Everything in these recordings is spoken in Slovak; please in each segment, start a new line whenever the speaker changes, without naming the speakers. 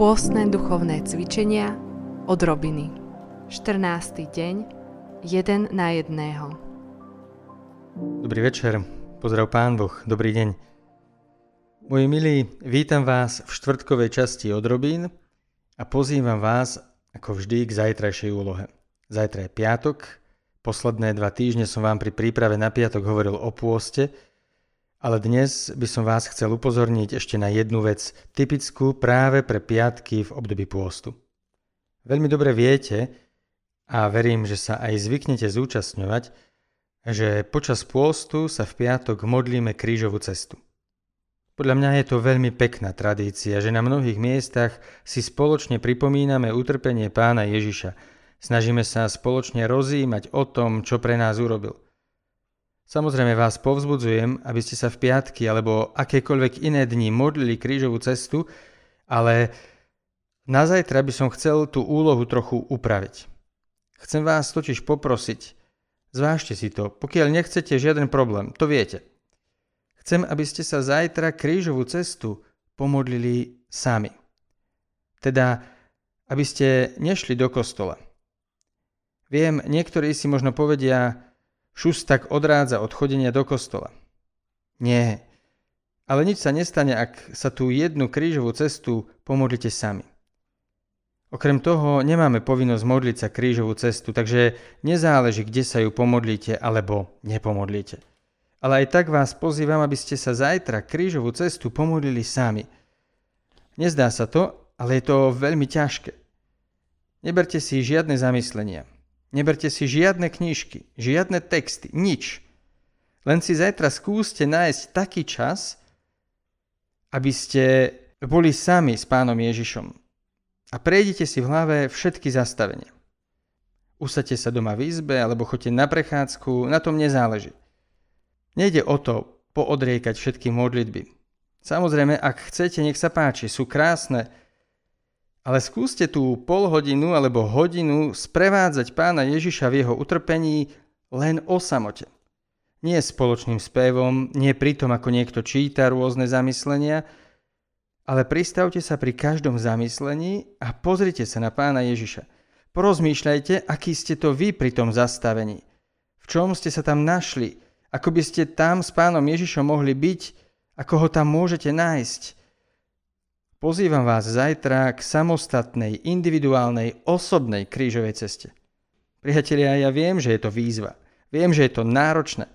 Pôstne duchovné cvičenia od Robiny. 14. deň, jeden na jedného.
Dobrý večer, pozdrav Pán Boh, dobrý deň. Moji milí, vítam vás v štvrtkovej časti od Robín a pozývam vás, ako vždy, k zajtrajšej úlohe. Zajtra je piatok, posledné dva týždne som vám pri príprave na piatok hovoril o pôste, ale dnes by som vás chcel upozorniť ešte na jednu vec, typickú práve pre piatky v období pôstu. Veľmi dobre viete, a verím, že sa aj zvyknete zúčastňovať, že počas pôstu sa v piatok modlíme krížovú cestu. Podľa mňa je to veľmi pekná tradícia, že na mnohých miestach si spoločne pripomíname utrpenie pána Ježiša. Snažíme sa spoločne rozímať o tom, čo pre nás urobil – Samozrejme vás povzbudzujem, aby ste sa v piatky alebo akékoľvek iné dni modlili krížovú cestu, ale na zajtra by som chcel tú úlohu trochu upraviť. Chcem vás totiž poprosiť, zvážte si to, pokiaľ nechcete žiaden problém, to viete. Chcem, aby ste sa zajtra krížovú cestu pomodlili sami. Teda, aby ste nešli do kostola. Viem, niektorí si možno povedia, Šus tak odrádza od chodenia do kostola. Nie. Ale nič sa nestane, ak sa tú jednu krížovú cestu pomodlite sami. Okrem toho nemáme povinnosť modliť sa krížovú cestu, takže nezáleží, kde sa ju pomodlíte alebo nepomodlíte. Ale aj tak vás pozývam, aby ste sa zajtra krížovú cestu pomodlili sami. Nezdá sa to, ale je to veľmi ťažké. Neberte si žiadne zamyslenia. Neberte si žiadne knižky, žiadne texty, nič. Len si zajtra skúste nájsť taký čas, aby ste boli sami s pánom Ježišom. A prejdite si v hlave všetky zastavenia. Usadte sa doma v izbe alebo choďte na prechádzku, na tom nezáleží. Nejde o to poodriekať všetky modlitby. Samozrejme, ak chcete, nech sa páči, sú krásne, ale skúste tú pol hodinu alebo hodinu sprevádzať pána Ježiša v jeho utrpení len o samote. Nie spoločným spevom, nie pri tom, ako niekto číta rôzne zamyslenia, ale pristavte sa pri každom zamyslení a pozrite sa na pána Ježiša. Porozmýšľajte, aký ste to vy pri tom zastavení. V čom ste sa tam našli, ako by ste tam s pánom Ježišom mohli byť, ako ho tam môžete nájsť – Pozývam vás zajtra k samostatnej, individuálnej, osobnej krížovej ceste. Priatelia, ja viem, že je to výzva. Viem, že je to náročné.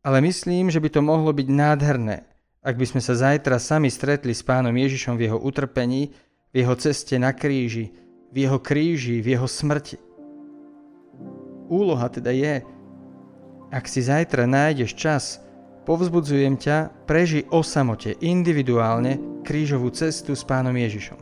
Ale myslím, že by to mohlo byť nádherné, ak by sme sa zajtra sami stretli s pánom Ježišom v jeho utrpení, v jeho ceste na kríži, v jeho kríži, v jeho smrti. Úloha teda je, ak si zajtra nájdeš čas, Povzbudzujem ťa, preži o samote, individuálne, krížovú cestu s pánom Ježišom.